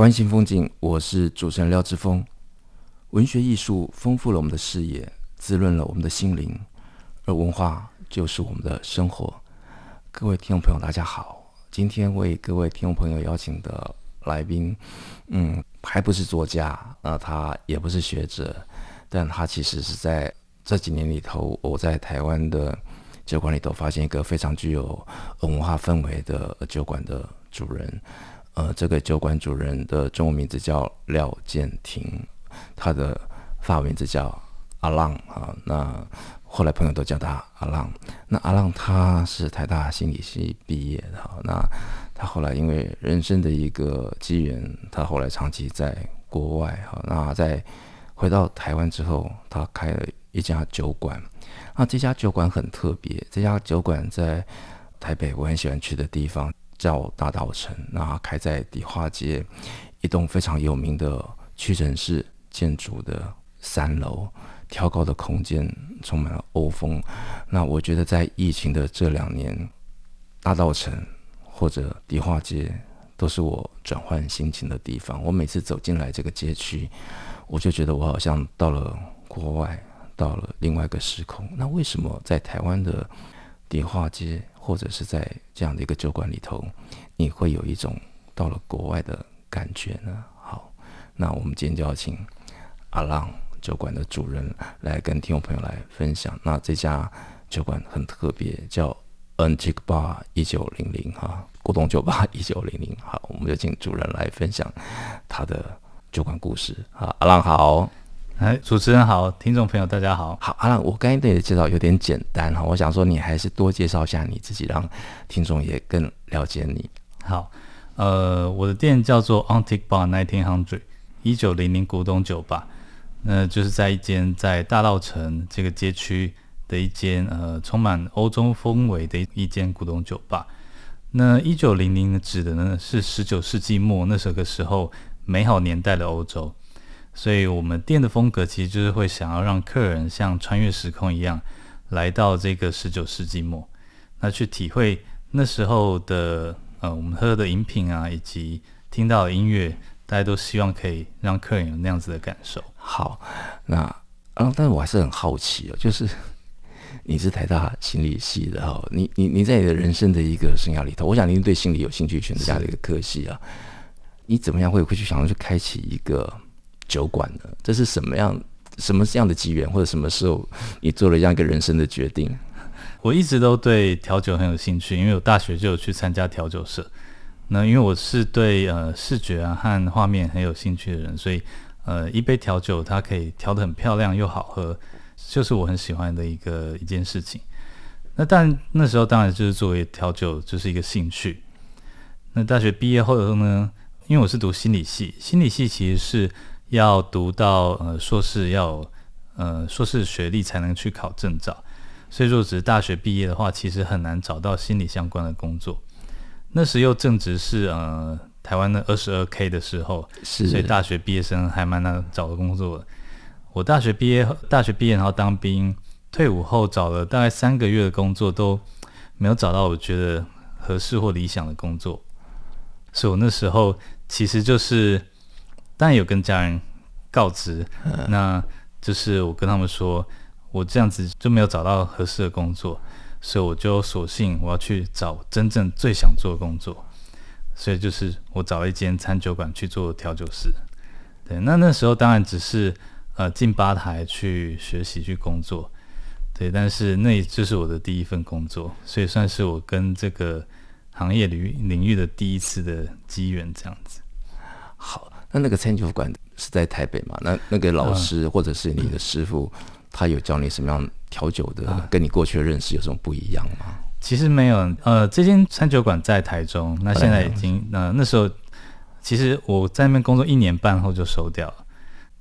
湾新风景，我是主持人廖志峰。文学艺术丰富了我们的视野，滋润了我们的心灵，而文化就是我们的生活。各位听众朋友，大家好，今天为各位听众朋友邀请的。来宾，嗯，还不是作家，呃，他也不是学者，但他其实是在这几年里头，我在台湾的酒馆里头发现一个非常具有文化氛围的酒馆的主人，呃，这个酒馆主人的中文名字叫廖建廷，他的法文名字叫阿浪啊，那后来朋友都叫他阿浪，那阿浪他是台大心理系毕业的，那。他后来因为人生的一个机缘，他后来长期在国外哈。那在回到台湾之后，他开了一家酒馆。那这家酒馆很特别，这家酒馆在台北我很喜欢去的地方叫大道城。那开在迪化街一栋非常有名的屈臣氏建筑的三楼，挑高的空间充满了欧风。那我觉得在疫情的这两年，大道城。或者迪化街都是我转换心情的地方。我每次走进来这个街区，我就觉得我好像到了国外，到了另外一个时空。那为什么在台湾的迪化街，或者是在这样的一个酒馆里头，你会有一种到了国外的感觉呢？好，那我们今天就要请阿浪酒馆的主人来跟听众朋友来分享。那这家酒馆很特别，叫 Antique Bar 一九零零哈。古董酒吧 一九零零，好，我们就请主人来分享他的酒馆故事。好，阿浪好，哎，主持人好，听众朋友大家好。好，阿浪，我刚才对你的介绍有点简单哈，我想说你还是多介绍一下你自己，让听众也更了解你。好，呃，我的店叫做 Antique Bar Nineteen Hundred 一九零零古董酒吧，那就是在一间在大稻城这个街区的一间呃充满欧洲风味的一间古董酒吧。那一九零零指的呢是十九世纪末那时候的时候美好年代的欧洲，所以我们店的风格其实就是会想要让客人像穿越时空一样来到这个十九世纪末，那去体会那时候的呃我们喝的饮品啊，以及听到的音乐，大家都希望可以让客人有那样子的感受。好，那啊，但是我还是很好奇哦，就是。你是台大心理系的哈，你你你在你的人生的一个生涯里头，我想您对心理有兴趣，选择这样的一个科系啊，你怎么样会会去想要去开启一个酒馆呢？这是什么样什么这样的机缘，或者什么时候你做了这样一个人生的决定？我一直都对调酒很有兴趣，因为我大学就有去参加调酒社。那因为我是对呃视觉啊和画面很有兴趣的人，所以呃一杯调酒它可以调得很漂亮又好喝。就是我很喜欢的一个一件事情，那但那时候当然就是作为调酒就是一个兴趣。那大学毕业后的呢，因为我是读心理系，心理系其实是要读到呃硕士要呃硕士学历才能去考证照，所以说只是大学毕业的话，其实很难找到心理相关的工作。那时又正值是呃台湾的二十二 K 的时候，是所以大学毕业生还蛮难找的工作的。我大学毕业，大学毕业然后当兵，退伍后找了大概三个月的工作，都没有找到我觉得合适或理想的工作，所以我那时候其实就是，当然有跟家人告知，那就是我跟他们说，我这样子就没有找到合适的工作，所以我就索性我要去找真正最想做的工作，所以就是我找了一间餐酒馆去做调酒师，对，那那时候当然只是。呃，进吧台去学习去工作，对，但是那也就是我的第一份工作，所以算是我跟这个行业领域领域的第一次的机缘，这样子。好，那那个餐酒馆是在台北嘛？那那个老师或者是你的师傅，嗯、他有教你什么样调酒的？跟你过去的认识有什么不一样吗？其实没有，呃，这间餐酒馆在台中，那现在已经，呃，那时候其实我在那边工作一年半后就收掉了，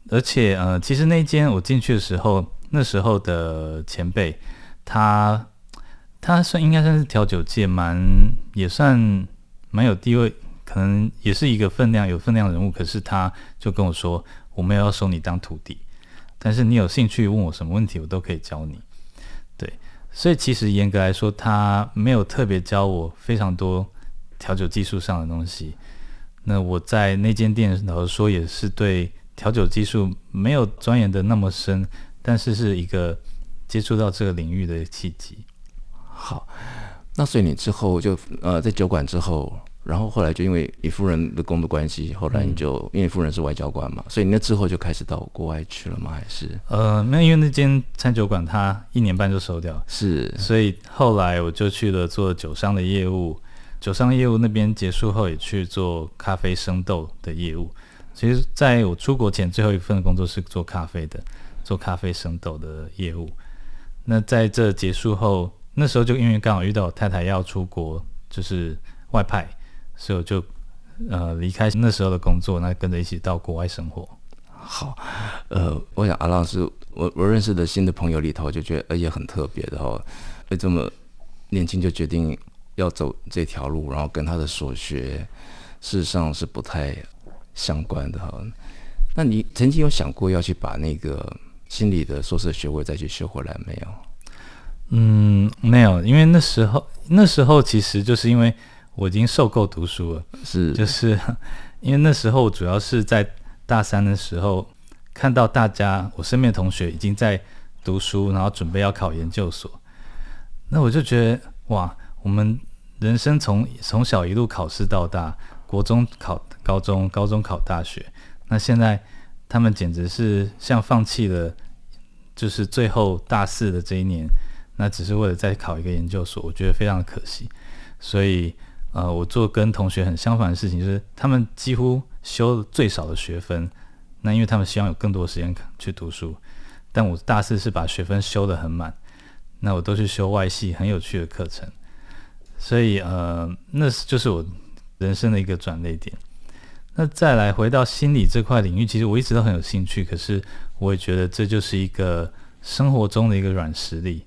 而且呃，其实那间我进去的时候，那时候的前辈，他他算应该算是调酒界蛮也算蛮有地位，可能也是一个分量有分量的人物，可是他就跟我说，我没有要收你当徒弟，但是你有兴趣问我什么问题，我都可以教你。对所以其实严格来说，他没有特别教我非常多调酒技术上的东西。那我在那间店，老实说也是对调酒技术没有钻研的那么深，但是是一个接触到这个领域的契机。好，那所以你之后就呃在酒馆之后。然后后来就因为你夫人的工作关系，后来你就、嗯、因为夫人是外交官嘛，所以你那之后就开始到国外去了吗？还是？呃，那因为那间餐酒馆它一年半就收掉，是，所以后来我就去了做酒商的业务，酒商业务那边结束后也去做咖啡生豆的业务。其实在我出国前最后一份工作是做咖啡的，做咖啡生豆的业务。那在这结束后，那时候就因为刚好遇到我太太要出国，就是外派。所以我就呃离开那时候的工作，那跟着一起到国外生活。好，呃，我想阿浪是我我认识的新的朋友里头，就觉得呃也很特别的哈，会这么年轻就决定要走这条路，然后跟他的所学事实上是不太相关的哈。那你曾经有想过要去把那个心理的硕士学位再去修回来没有？嗯，没有，因为那时候那时候其实就是因为。我已经受够读书了，是，就是因为那时候主要是在大三的时候，看到大家我身边的同学已经在读书，然后准备要考研究所，那我就觉得哇，我们人生从从小一路考试到大，国中考高中，高中考大学，那现在他们简直是像放弃了，就是最后大四的这一年，那只是为了再考一个研究所，我觉得非常可惜，所以。呃，我做跟同学很相反的事情，就是他们几乎修最少的学分，那因为他们希望有更多时间去读书，但我大四是把学分修得很满，那我都去修外系很有趣的课程，所以呃，那就是我人生的一个转捩点。那再来回到心理这块领域，其实我一直都很有兴趣，可是我也觉得这就是一个生活中的一个软实力，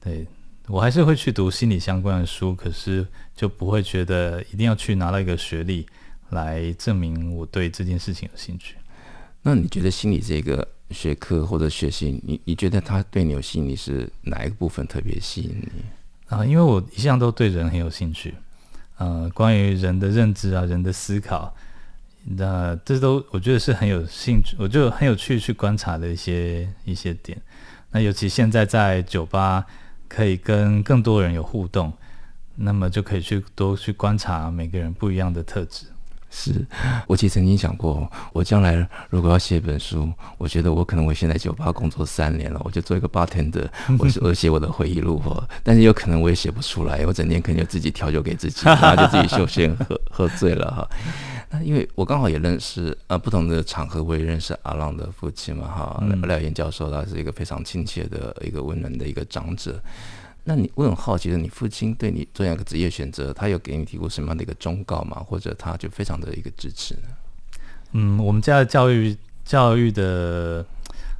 对。我还是会去读心理相关的书，可是就不会觉得一定要去拿到一个学历来证明我对这件事情有兴趣。那你觉得心理这个学科或者学习，你你觉得它对你有吸引力是哪一个部分特别吸引你？啊，因为我一向都对人很有兴趣，呃，关于人的认知啊，人的思考，那这都我觉得是很有兴趣，我就很有趣去观察的一些一些点。那尤其现在在酒吧。可以跟更多人有互动，那么就可以去多去观察每个人不一样的特质。是，我其实曾经想过，我将来如果要写一本书，我觉得我可能会现在酒吧工作三年了，我就做一个 bartender，我我写我的回忆录哈。但是有可能我也写不出来，我整天可能就自己调酒给自己，然后就自己休闲喝喝醉了哈。那因为我刚好也认识呃不同的场合，我也认识阿浪的父亲嘛哈，廖岩教授，他是一个非常亲切的一个温暖的一个长者。那你我很好奇的，你父亲对你做这样一个职业选择，他有给你提过什么样的一个忠告吗？或者他就非常的一个支持呢？嗯，我们家的教育教育的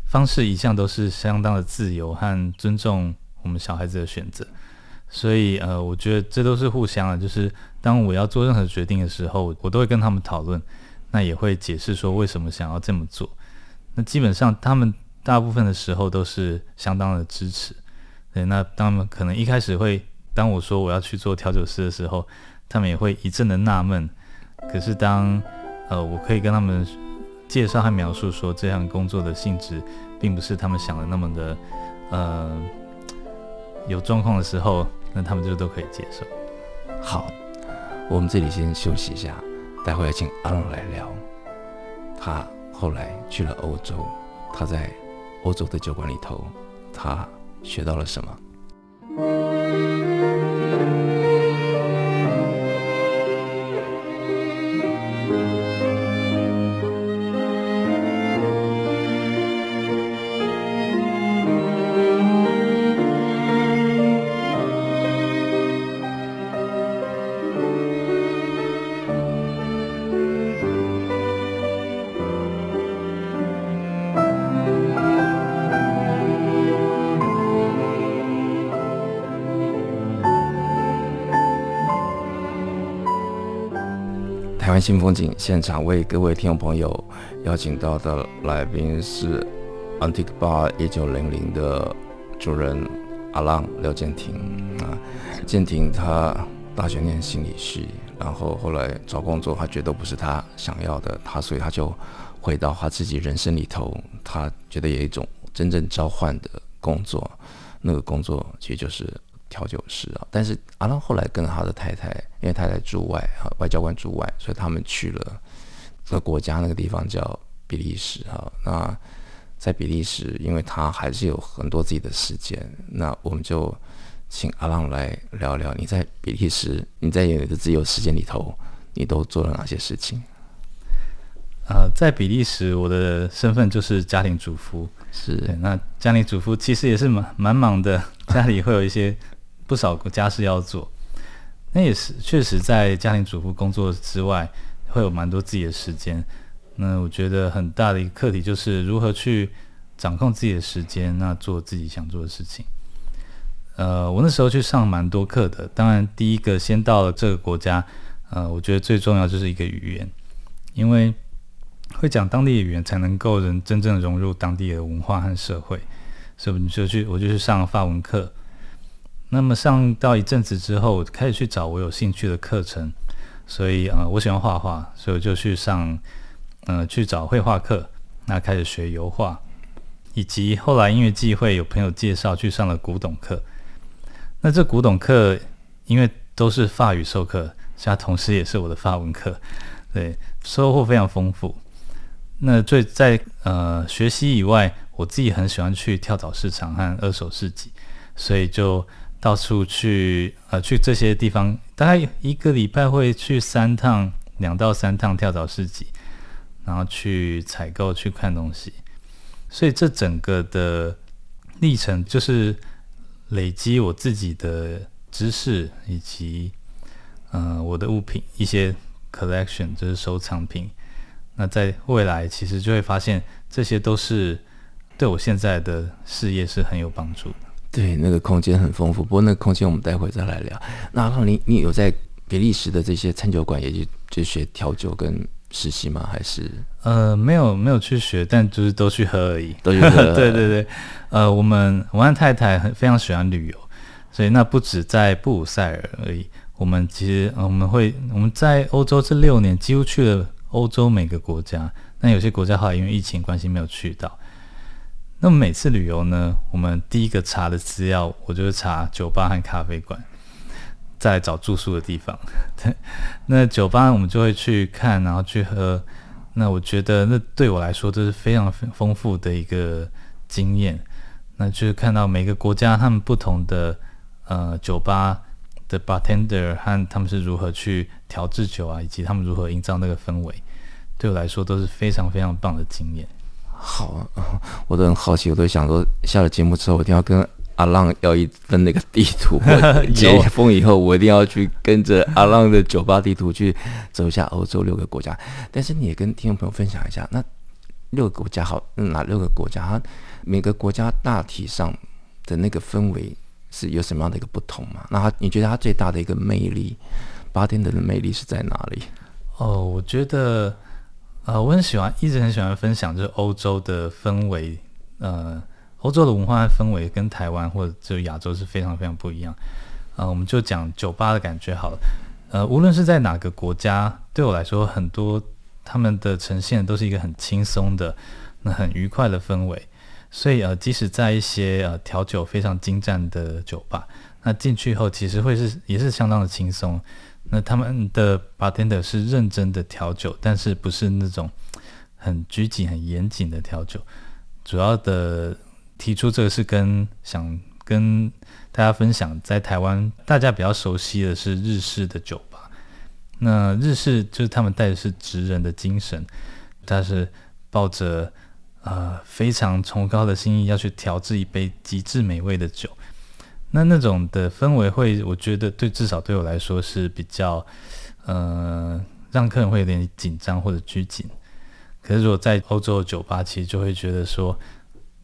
方式一向都是相当的自由和尊重我们小孩子的选择，所以呃，我觉得这都是互相的。就是当我要做任何决定的时候，我都会跟他们讨论，那也会解释说为什么想要这么做。那基本上他们大部分的时候都是相当的支持。对，那他们可能一开始会，当我说我要去做调酒师的时候，他们也会一阵的纳闷。可是当呃，我可以跟他们介绍和描述说这项工作的性质，并不是他们想的那么的呃有状况的时候，那他们就都可以接受。好，我们这里先休息一下，待会儿请阿龙来聊。他后来去了欧洲，他在欧洲的酒馆里头，他。学到了什么？台湾新风景现场为各位听众朋友邀请到的来宾是 Antique Bar 一九零零的主人阿浪廖建廷啊。建廷他大学念心理系，然后后来找工作，他觉得不是他想要的，他所以他就回到他自己人生里头，他觉得有一种真正召唤的工作，那个工作其实就是。调酒师啊，但是阿浪后来跟他的太太，因为太太驻外哈，外交官驻外，所以他们去了这个国家，那个地方叫比利时哈。那在比利时，因为他还是有很多自己的时间，那我们就请阿浪来聊聊，你在比利时，你在你的自由时间里头，你都做了哪些事情？呃，在比利时，我的身份就是家庭主妇，是。那家庭主妇其实也是蛮蛮忙的，家里会有一些。不少家事要做，那也是确实在家庭主妇工作之外，会有蛮多自己的时间。那我觉得很大的一个课题就是如何去掌控自己的时间，那做自己想做的事情。呃，我那时候去上蛮多课的，当然第一个先到了这个国家，呃，我觉得最重要就是一个语言，因为会讲当地的语言才能够人真正融入当地的文化和社会，所以你就去，我就去上了法文课。那么上到一阵子之后，我开始去找我有兴趣的课程，所以呃，我喜欢画画，所以我就去上，呃，去找绘画课，那开始学油画，以及后来因为机会有朋友介绍去上了古董课。那这古董课因为都是法语授课，加同时也是我的法文课，对，收获非常丰富。那最在呃学习以外，我自己很喜欢去跳蚤市场和二手市集，所以就。到处去，呃，去这些地方，大概一个礼拜会去三趟，两到三趟跳蚤市集，然后去采购、去看东西。所以这整个的历程就是累积我自己的知识，以及呃我的物品一些 collection，就是收藏品。那在未来其实就会发现，这些都是对我现在的事业是很有帮助的。对，那个空间很丰富，不过那个空间我们待会再来聊。那你你有在比利时的这些餐酒馆也去就学调酒跟实习吗？还是呃没有没有去学，但就是都去喝而已。都去喝。对对对，呃，我们我和太太很非常喜欢旅游，所以那不止在布鲁塞尔而已。我们其实我们会我们在欧洲这六年几乎去了欧洲每个国家，但有些国家后来因为疫情关系没有去到。那么每次旅游呢，我们第一个查的资料，我就是查酒吧和咖啡馆，再来找住宿的地方。对，那酒吧我们就会去看，然后去喝。那我觉得那对我来说都是非常丰富的一个经验。那就是看到每个国家他们不同的呃酒吧的 bartender 和他们是如何去调制酒啊，以及他们如何营造那个氛围，对我来说都是非常非常棒的经验。好啊，我都很好奇，我都想说，下了节目之后，我一定要跟阿浪要一份那个地图。解封以后，我一定要去跟着阿浪的酒吧地图去走一下欧洲六个国家。但是你也跟听众朋友分享一下，那六个国家好，哪六个国家？它每个国家大体上的那个氛围是有什么样的一个不同吗？那它你觉得它最大的一个魅力，bartender 的魅力是在哪里？哦，我觉得。呃，我很喜欢，一直很喜欢分享，就是欧洲的氛围，呃，欧洲的文化氛围跟台湾或者就亚洲是非常非常不一样。呃，我们就讲酒吧的感觉好了。呃，无论是在哪个国家，对我来说，很多他们的呈现都是一个很轻松的、那很愉快的氛围。所以，呃，即使在一些呃调酒非常精湛的酒吧，那进去后其实会是也是相当的轻松。那他们的 bartender 是认真的调酒，但是不是那种很拘谨、很严谨的调酒。主要的提出这个是跟想跟大家分享，在台湾大家比较熟悉的是日式的酒吧。那日式就是他们带的是职人的精神，他是抱着呃非常崇高的心意要去调制一杯极致美味的酒。那那种的氛围会，我觉得对至少对我来说是比较，呃，让客人会有点紧张或者拘谨。可是如果在欧洲的酒吧，其实就会觉得说，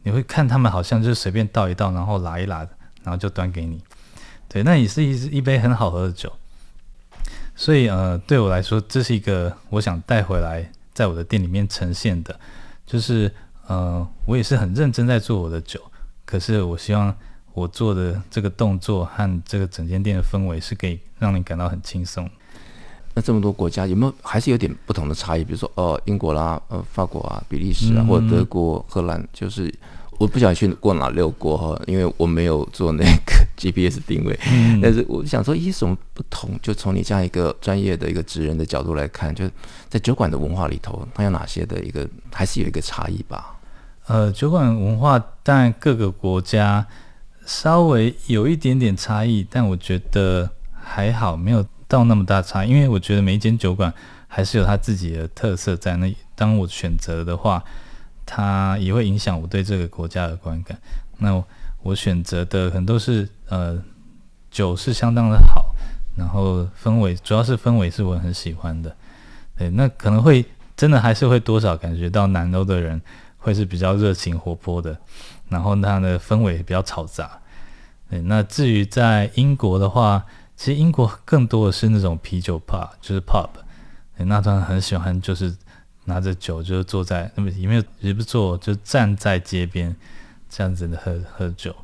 你会看他们好像就是随便倒一倒，然后拉一拉，然后就端给你。对，那也是一一杯很好喝的酒。所以呃，对我来说，这是一个我想带回来，在我的店里面呈现的，就是呃，我也是很认真在做我的酒，可是我希望我做的这个动作和这个整间店的氛围是可以让你感到很轻松。那这么多国家有没有还是有点不同的差异？比如说，呃，英国啦，呃，法国啊，比利时啊，或者德国、荷兰，就是我不想去过哪六国哈，因为我没有做那个 GPS 定位。嗯、但是我想说，有什么不同？就从你这样一个专业的一个职人的角度来看，就在酒馆的文化里头，它有哪些的一个，还是有一个差异吧？呃，酒馆文化但各个国家稍微有一点点差异，但我觉得还好，没有。到那么大差，因为我觉得每一间酒馆还是有它自己的特色在那。当我选择的话，它也会影响我对这个国家的观感。那我选择的很多是呃酒是相当的好，然后氛围主要是氛围是我很喜欢的。对，那可能会真的还是会多少感觉到南欧的人会是比较热情活泼的，然后它的氛围比较嘈杂。对，那至于在英国的话。其实英国更多的是那种啤酒 pub，就是 pub，那他们很喜欢就是拿着酒，就坐在那么也没有也不坐，就站在街边这样子的喝喝酒。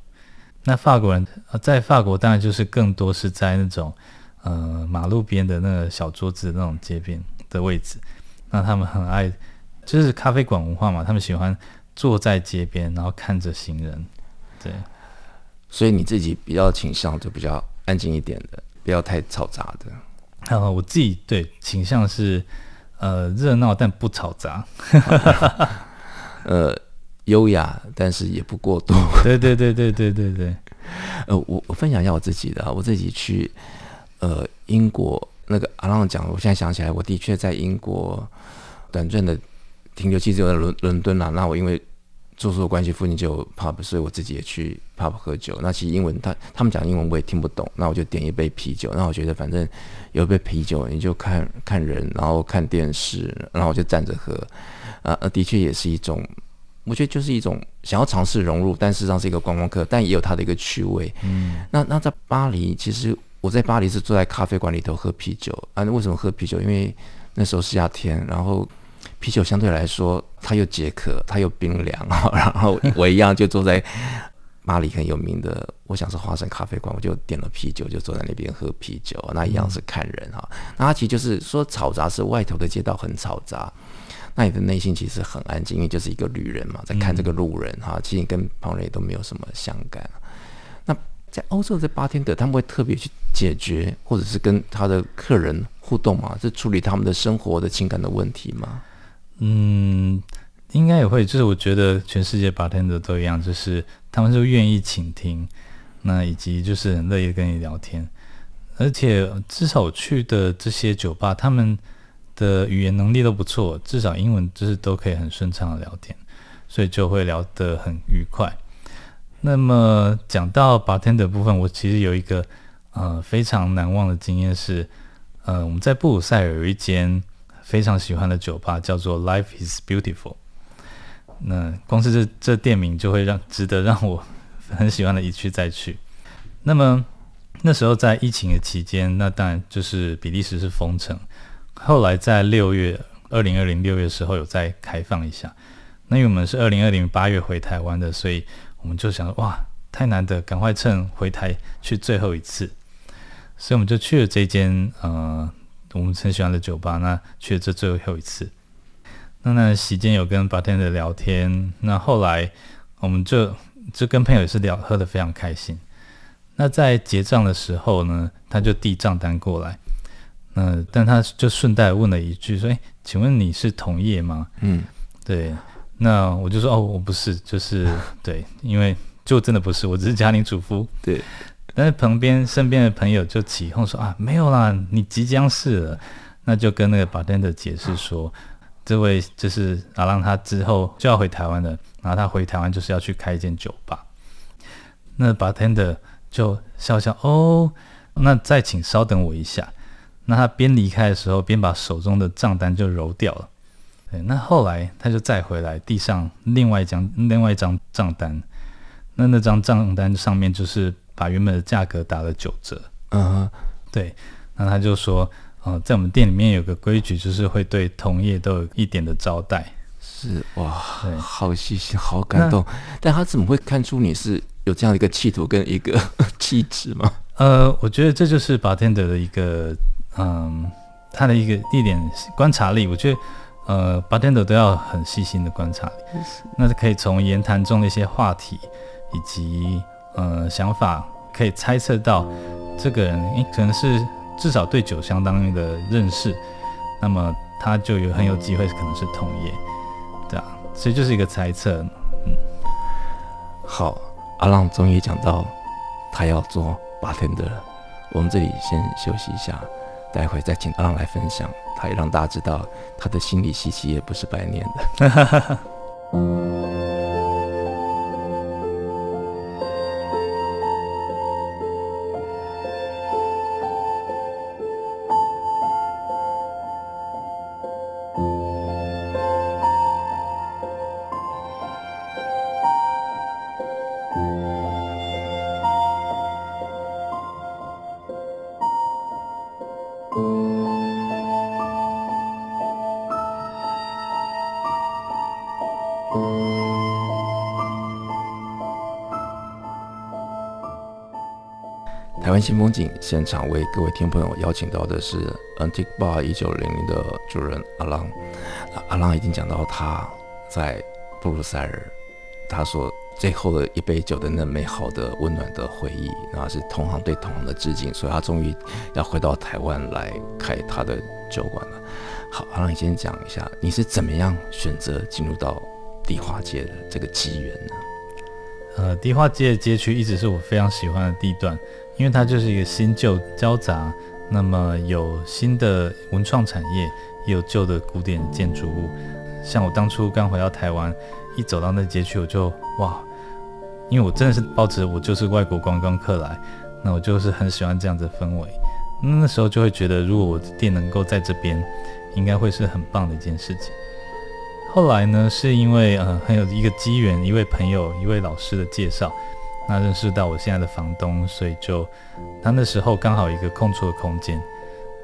那法国人在法国当然就是更多是在那种呃马路边的那个小桌子那种街边的位置。那他们很爱就是咖啡馆文化嘛，他们喜欢坐在街边，然后看着行人。对，所以你自己比较倾向就比较。安静一点的，不要太嘈杂的。啊，我自己对倾向是，呃，热闹但不嘈杂，呃，优雅但是也不过度。对对对对对对对。呃，我我分享一下我自己的，我自己去呃英国那个阿浪讲，我现在想起来，我的确在英国短暂的停留期只有在伦伦敦啊。那我因为住宿的关系，附近就有 pub，所以我自己也去 pub 喝酒。那其实英文他他们讲英文我也听不懂，那我就点一杯啤酒。那我觉得反正有一杯啤酒，你就看看人，然后看电视，然后我就站着喝。啊，的确也是一种，我觉得就是一种想要尝试融入，但事实上是一个观光客，但也有它的一个趣味。嗯，那那在巴黎，其实我在巴黎是坐在咖啡馆里头喝啤酒啊。那为什么喝啤酒？因为那时候是夏天，然后。啤酒相对来说，它又解渴，它又冰凉啊。然后我一样就坐在巴黎很有名的，我想是花生咖啡馆，我就点了啤酒，就坐在那边喝啤酒。那一样是看人哈。那它其实就是说嘈杂是外头的街道很嘈杂，那你的内心其实很安静，因为就是一个旅人嘛，在看这个路人哈。其实你跟旁人也都没有什么相干。那在欧洲，这八天的他们会特别去解决，或者是跟他的客人互动嘛，是处理他们的生活的情感的问题吗？嗯，应该也会，就是我觉得全世界 bartender 都一样，就是他们就愿意倾听，那以及就是很乐意跟你聊天，而且至少去的这些酒吧，他们的语言能力都不错，至少英文就是都可以很顺畅的聊天，所以就会聊得很愉快。那么讲到 bartender 部分，我其实有一个呃非常难忘的经验是，呃我们在布鲁塞尔有一间。非常喜欢的酒吧叫做 Life is Beautiful，那光是这这店名就会让值得让我很喜欢的一去再去。那么那时候在疫情的期间，那当然就是比利时是封城。后来在六月二零二零六月时候有再开放一下。那因为我们是二零二零八月回台湾的，所以我们就想哇，太难得，赶快趁回台去最后一次，所以我们就去了这间呃。我们很喜欢的酒吧，那去了这最后一次。那那席间有跟 bartender 聊天，那后来我们就就跟朋友也是聊，喝得非常开心。那在结账的时候呢，他就递账单过来，那但他就顺带问了一句说：“诶，请问你是同业吗？”嗯，对。那我就说：“哦，我不是，就是对，因为就真的不是，我只是家庭主妇。”对。但是旁边身边的朋友就起哄说啊，没有啦，你即将是了，那就跟那个 bartender 解释说，这位就是阿浪，他之后就要回台湾了，然后他回台湾就是要去开一间酒吧。那 bartender 就笑笑哦，那再请稍等我一下。那他边离开的时候，边把手中的账单就揉掉了。对，那后来他就再回来，递上另外一张另外一张账单。那那张账单上面就是。把原本的价格打了九折，嗯、uh-huh.，对，那他就说，呃，在我们店里面有个规矩，就是会对同业都有一点的招待。是哇，对好细心，好感动。但他怎么会看出你是有这样的一个企图跟一个 气质吗？呃，我觉得这就是 bartender 的一个，嗯，他的一个一点观察力。我觉得，呃，bartender 都要很细心的观察力。那是可以从言谈中的一些话题以及呃想法，可以猜测到这个人，诶，可能是。至少对酒相当于的认识，那么他就有很有机会可能是同业，对啊，所以就是一个猜测。嗯，好，阿浪终于讲到他要做八天的了，我们这里先休息一下，待会再请阿浪来分享，他也让大家知道他的心理习气也不是白念的。新风景现场为各位听朋友邀请到的是 Antique Bar 一九零零的主人阿浪。阿浪已经讲到他在布鲁塞尔，他说最后的一杯酒的那美好的温暖的回忆，那是同行对同行的致敬，所以他终于要回到台湾来开他的酒馆了。好，阿浪，你先讲一下，你是怎么样选择进入到迪化街的这个机缘呢？呃，迪化街的街区一直是我非常喜欢的地段。因为它就是一个新旧交杂，那么有新的文创产业，也有旧的古典建筑物。像我当初刚回到台湾，一走到那街区，我就哇，因为我真的是抱着我就是外国观光客来，那我就是很喜欢这样子的氛围。那时候就会觉得，如果我的店能够在这边，应该会是很棒的一件事情。后来呢，是因为呃很有一个机缘，一位朋友、一位老师的介绍。那认识到我现在的房东，所以就他那时候刚好一个空出的空间，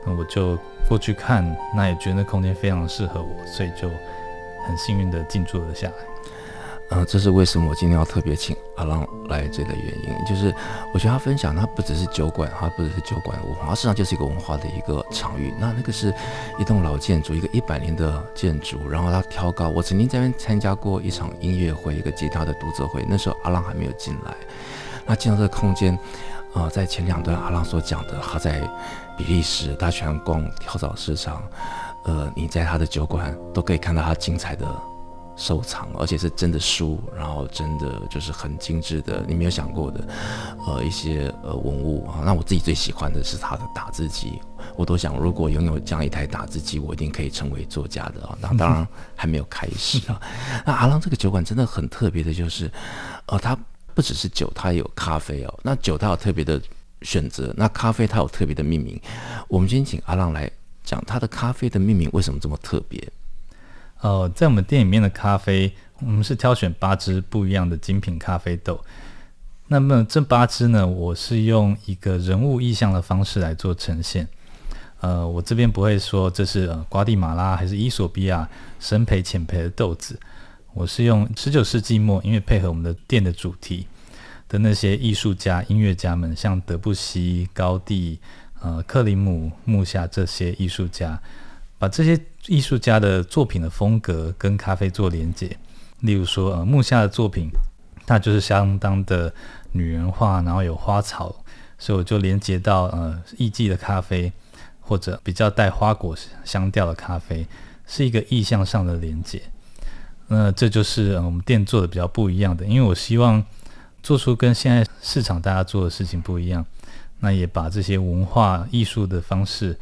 那我就过去看，那也觉得那空间非常适合我，所以就很幸运的进驻了下来。呃，这是为什么我今天要特别请阿浪来这个原因，就是我觉得他分享，他不只是酒馆，他不只是酒馆文化，实际上就是一个文化的一个场域。那那个是一栋老建筑，一个一百年的建筑，然后他挑高。我曾经在那边参加过一场音乐会，一个吉他的独奏会，那时候阿浪还没有进来。那进到这个空间，呃，在前两段阿浪所讲的，他在比利时，他喜欢逛跳蚤市场，呃，你在他的酒馆都可以看到他精彩的。收藏，而且是真的书，然后真的就是很精致的，你没有想过的，呃，一些呃文物啊。那我自己最喜欢的是他的打字机，我都想如果拥有这样一台打字机，我一定可以成为作家的啊。那当然还没有开始啊。那阿浪这个酒馆真的很特别的，就是，呃，它不只是酒，它也有咖啡哦。那酒它有特别的选择，那咖啡它有特别的命名。我们今天请阿浪来讲他的咖啡的命名为什么这么特别。呃，在我们店里面的咖啡，我们是挑选八支不一样的精品咖啡豆。那么这八支呢，我是用一个人物意象的方式来做呈现。呃，我这边不会说这是呃瓜地马拉还是伊索比亚深培浅培的豆子，我是用十九世纪末，因为配合我们的店的主题的那些艺术家、音乐家们，像德布西、高第、呃克里姆、穆夏这些艺术家。把这些艺术家的作品的风格跟咖啡做连接，例如说，呃，木夏的作品，它就是相当的女人化，然后有花草，所以我就连接到呃艺妓的咖啡，或者比较带花果香调的咖啡，是一个意象上的连接。那这就是我们店做的比较不一样的，因为我希望做出跟现在市场大家做的事情不一样，那也把这些文化艺术的方式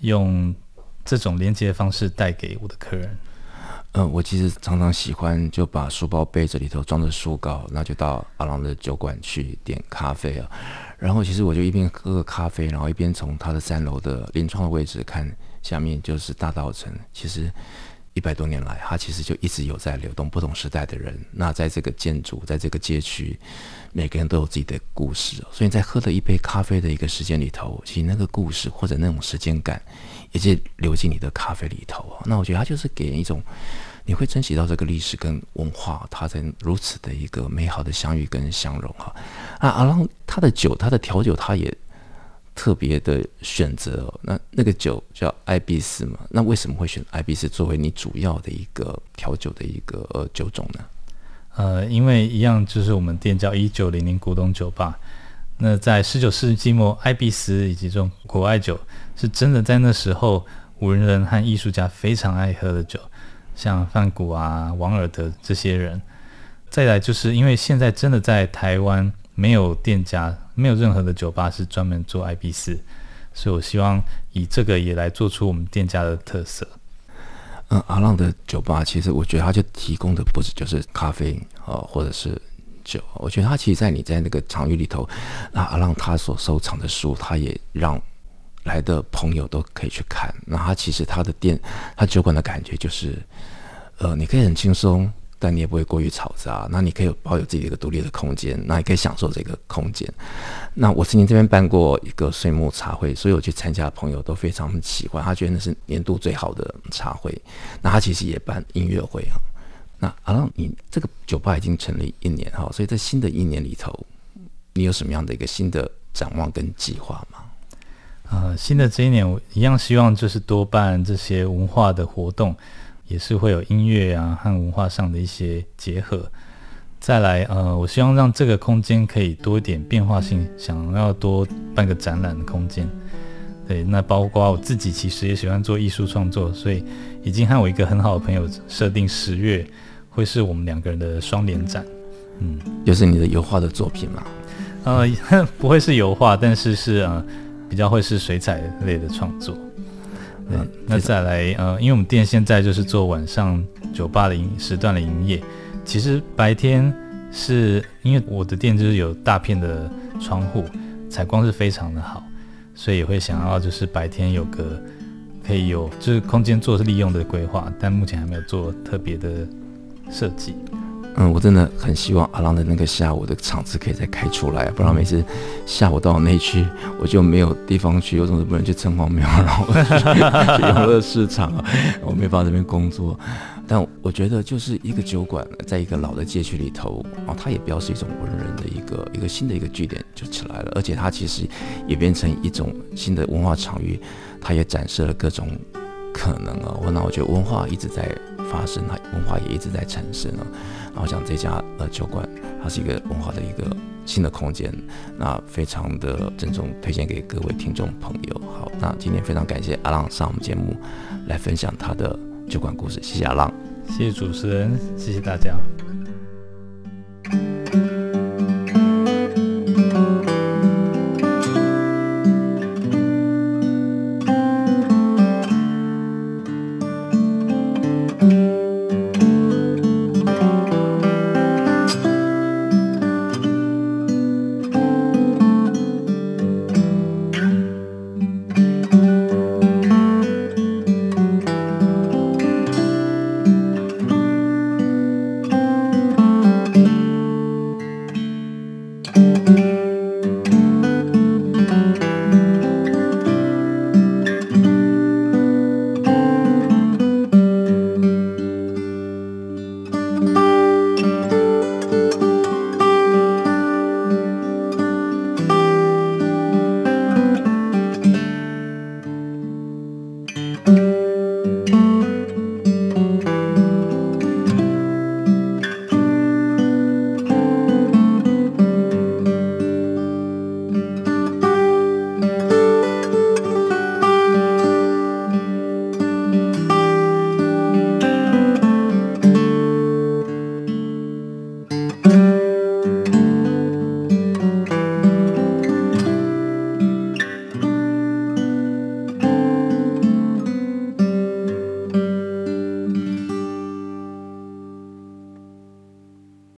用。这种连接方式带给我的客人，嗯、我其实常常喜欢就把书包背着里头装着书稿，那就到阿郎的酒馆去点咖啡啊。然后其实我就一边喝个咖啡，然后一边从他的三楼的临窗的位置看下面就是大道城。其实一百多年来，它其实就一直有在流动不同时代的人。那在这个建筑，在这个街区，每个人都有自己的故事。所以在喝了一杯咖啡的一个时间里头，其实那个故事或者那种时间感，也是流进你的咖啡里头。那我觉得它就是给人一种，你会珍惜到这个历史跟文化，它在如此的一个美好的相遇跟相融哈。啊，阿朗他的酒，他的调酒，他也。特别的选择哦，那那个酒叫艾必斯嘛？那为什么会选艾必斯作为你主要的一个调酒的一个呃酒种呢？呃，因为一样就是我们店叫一九零零古董酒吧。那在十九世纪末，艾必斯以及这种国外酒是真的在那时候文人和艺术家非常爱喝的酒，像梵谷啊、王尔德这些人。再来就是因为现在真的在台湾没有店家。没有任何的酒吧是专门做 IB 四，所以我希望以这个也来做出我们店家的特色。嗯，阿浪的酒吧其实我觉得他就提供的不是就是咖啡啊，或者是酒。我觉得他其实，在你在那个场域里头，那阿浪他所收藏的书，他也让来的朋友都可以去看。那他其实他的店，他酒馆的感觉就是，呃，你可以很轻松。但你也不会过于嘈杂，那你可以保有自己的一个独立的空间，那你可以享受这个空间。那我曾经这边办过一个岁末茶会，所以我去参加的朋友都非常喜欢，他觉得那是年度最好的茶会。那他其实也办音乐会啊。那阿浪，你这个酒吧已经成立一年哈，所以在新的一年里头，你有什么样的一个新的展望跟计划吗？呃，新的这一年，我一样希望就是多办这些文化的活动。也是会有音乐啊和文化上的一些结合，再来呃，我希望让这个空间可以多一点变化性，想要多办个展览的空间。对，那包括我自己其实也喜欢做艺术创作，所以已经和我一个很好的朋友设定十月会是我们两个人的双联展。嗯，就是你的油画的作品嘛？呃，不会是油画，但是是呃比较会是水彩类的创作。嗯，那再来，呃，因为我们店现在就是做晚上酒吧的营时段的营业，其实白天是因为我的店就是有大片的窗户，采光是非常的好，所以也会想要就是白天有个可以有就是空间做利用的规划，但目前还没有做特别的设计。嗯，我真的很希望阿郎的那个下午的场子可以再开出来，不然每次下午到那区我就没有地方去，我总是不能去城隍庙，然后去游乐市场，我没法这边工作。但我觉得就是一个酒馆，在一个老的街区里头，啊，它也表示一种文人的一个一个新的一个据点就起来了，而且它其实也变成一种新的文化场域，它也展示了各种可能啊。我那我觉得文化一直在发生，它文化也一直在产生啊。然后像这家呃酒馆，它是一个文化的一个新的空间，那非常的郑重推荐给各位听众朋友。好，那今天非常感谢阿浪上我们节目来分享他的酒馆故事，谢谢阿浪，谢谢主持人，谢谢大家。